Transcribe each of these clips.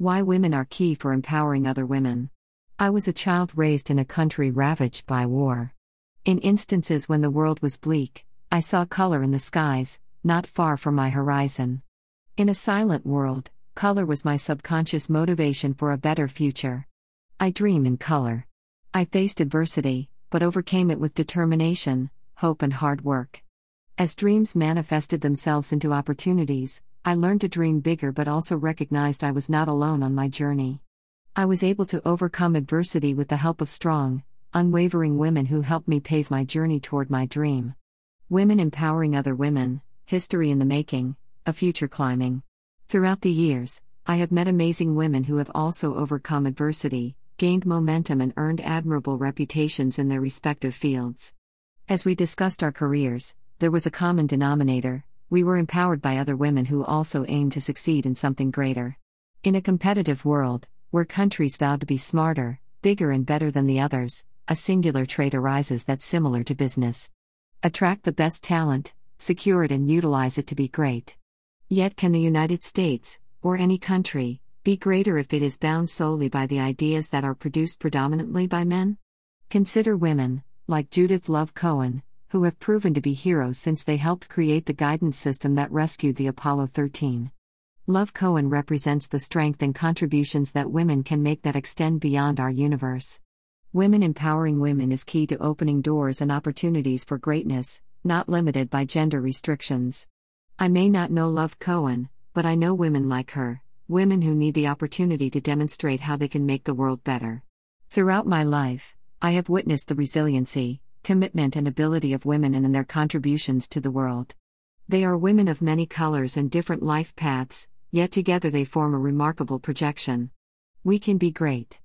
Why women are key for empowering other women. I was a child raised in a country ravaged by war. In instances when the world was bleak, I saw color in the skies, not far from my horizon. In a silent world, color was my subconscious motivation for a better future. I dream in color. I faced adversity, but overcame it with determination, hope, and hard work. As dreams manifested themselves into opportunities, I learned to dream bigger but also recognized I was not alone on my journey. I was able to overcome adversity with the help of strong, unwavering women who helped me pave my journey toward my dream. Women empowering other women, history in the making, a future climbing. Throughout the years, I have met amazing women who have also overcome adversity, gained momentum, and earned admirable reputations in their respective fields. As we discussed our careers, there was a common denominator we were empowered by other women who also aimed to succeed in something greater. In a competitive world, where countries vow to be smarter, bigger, and better than the others, a singular trait arises that's similar to business. Attract the best talent, secure it, and utilize it to be great. Yet, can the United States, or any country, be greater if it is bound solely by the ideas that are produced predominantly by men? Consider women, like Judith Love Cohen, who have proven to be heroes since they helped create the guidance system that rescued the Apollo 13. Love Cohen represents the strength and contributions that women can make that extend beyond our universe. Women empowering women is key to opening doors and opportunities for greatness, not limited by gender restrictions. I may not know Love Cohen, but I know women like her, women who need the opportunity to demonstrate how they can make the world better. Throughout my life, I have witnessed the resiliency, commitment, and ability of women and in their contributions to the world. They are women of many colors and different life paths, yet together they form a remarkable projection. We can be great.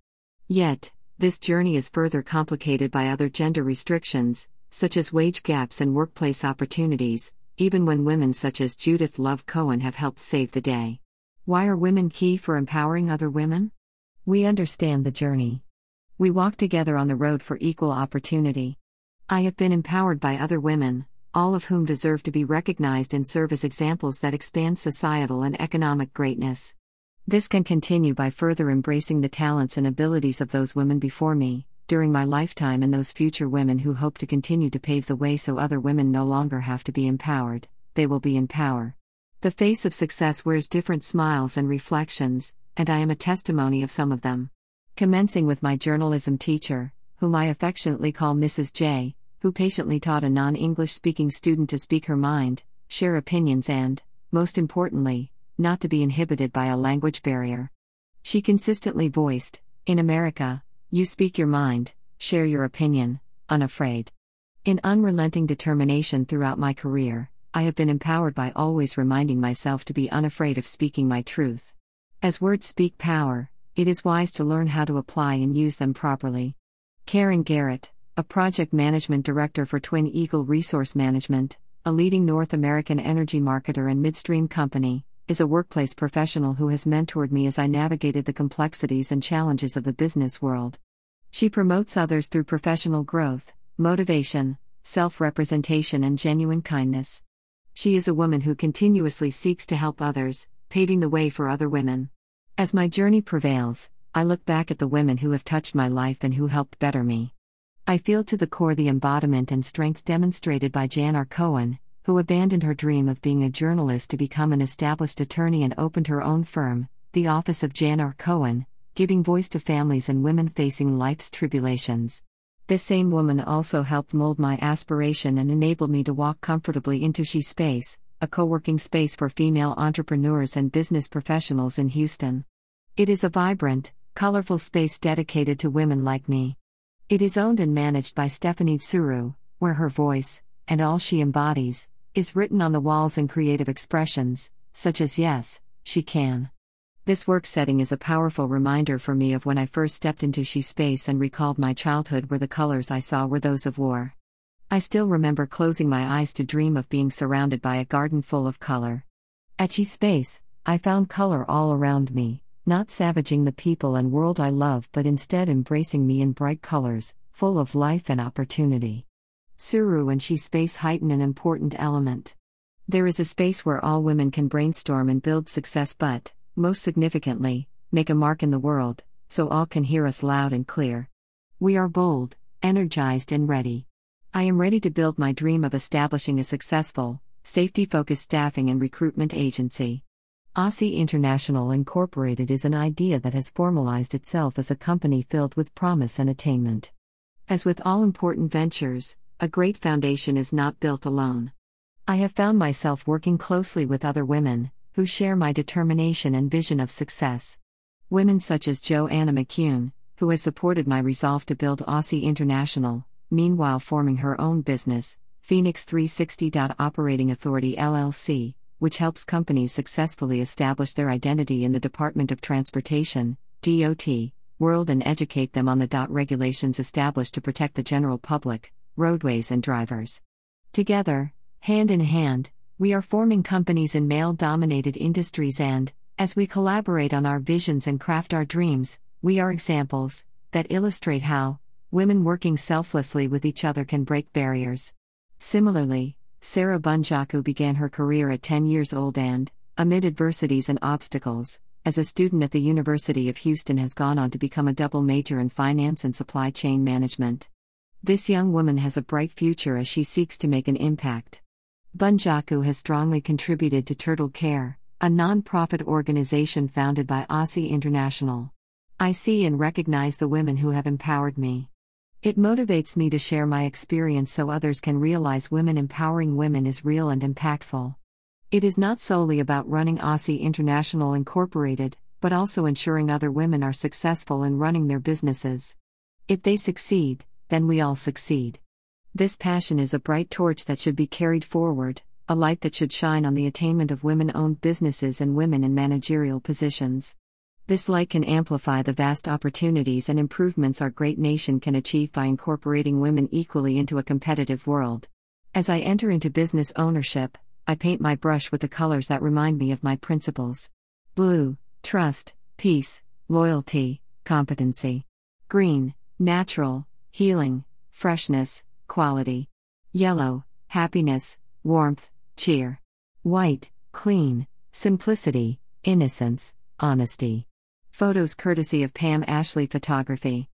Yet, this journey is further complicated by other gender restrictions, such as wage gaps and workplace opportunities, even when women such as Judith Love Cohen have helped save the day. Why are women key for empowering other women? We understand the journey. We walk together on the road for equal opportunity. I have been empowered by other women, all of whom deserve to be recognized and serve as examples that expand societal and economic greatness. This can continue by further embracing the talents and abilities of those women before me, during my lifetime, and those future women who hope to continue to pave the way so other women no longer have to be empowered, they will be in power. The face of success wears different smiles and reflections, and I am a testimony of some of them. Commencing with my journalism teacher, whom I affectionately call Mrs. J, who patiently taught a non English speaking student to speak her mind, share opinions, and, most importantly, not to be inhibited by a language barrier. She consistently voiced, In America, you speak your mind, share your opinion, unafraid. In unrelenting determination throughout my career, I have been empowered by always reminding myself to be unafraid of speaking my truth. As words speak power, it is wise to learn how to apply and use them properly. Karen Garrett, a project management director for Twin Eagle Resource Management, a leading North American energy marketer and midstream company, is a workplace professional who has mentored me as I navigated the complexities and challenges of the business world. She promotes others through professional growth, motivation, self representation, and genuine kindness. She is a woman who continuously seeks to help others, paving the way for other women. As my journey prevails, I look back at the women who have touched my life and who helped better me. I feel to the core the embodiment and strength demonstrated by Jan R. Cohen, who abandoned her dream of being a journalist to become an established attorney and opened her own firm, the Office of Jan R. Cohen, giving voice to families and women facing life's tribulations. This same woman also helped mold my aspiration and enabled me to walk comfortably into She Space, a co working space for female entrepreneurs and business professionals in Houston. It is a vibrant, colorful space dedicated to women like me. It is owned and managed by Stephanie Tsuru, where her voice, and all she embodies, is written on the walls in creative expressions, such as Yes, she can. This work setting is a powerful reminder for me of when I first stepped into She Space and recalled my childhood where the colors I saw were those of war. I still remember closing my eyes to dream of being surrounded by a garden full of color. At She Space, I found color all around me, not savaging the people and world I love but instead embracing me in bright colors, full of life and opportunity. Tsuru and She Space heighten an important element. There is a space where all women can brainstorm and build success, but, most significantly, make a mark in the world, so all can hear us loud and clear. We are bold, energized, and ready. I am ready to build my dream of establishing a successful, safety focused staffing and recruitment agency. Aussie International Incorporated is an idea that has formalized itself as a company filled with promise and attainment. As with all important ventures, a great foundation is not built alone. I have found myself working closely with other women who share my determination and vision of success. Women such as Joanna McCune, who has supported my resolve to build Aussie International, meanwhile forming her own business, Phoenix 360. Operating Authority LLC, which helps companies successfully establish their identity in the Department of Transportation, DOT, world and educate them on the DOT regulations established to protect the general public, roadways, and drivers. Together, hand in hand, we are forming companies in male dominated industries and, as we collaborate on our visions and craft our dreams, we are examples that illustrate how women working selflessly with each other can break barriers. Similarly, Sarah Bunjaku began her career at 10 years old and, amid adversities and obstacles, as a student at the University of Houston has gone on to become a double major in finance and supply chain management. This young woman has a bright future as she seeks to make an impact. Bunjaku has strongly contributed to Turtle Care, a non-profit organization founded by Aussie International. I see and recognize the women who have empowered me. It motivates me to share my experience so others can realize women empowering women is real and impactful. It is not solely about running Aussie International Incorporated, but also ensuring other women are successful in running their businesses. If they succeed, then we all succeed. This passion is a bright torch that should be carried forward, a light that should shine on the attainment of women owned businesses and women in managerial positions. This light can amplify the vast opportunities and improvements our great nation can achieve by incorporating women equally into a competitive world. As I enter into business ownership, I paint my brush with the colors that remind me of my principles blue, trust, peace, loyalty, competency. Green, natural, healing, freshness, quality. Yellow, happiness, warmth, cheer. White, clean, simplicity, innocence, honesty. Photos courtesy of Pam Ashley Photography.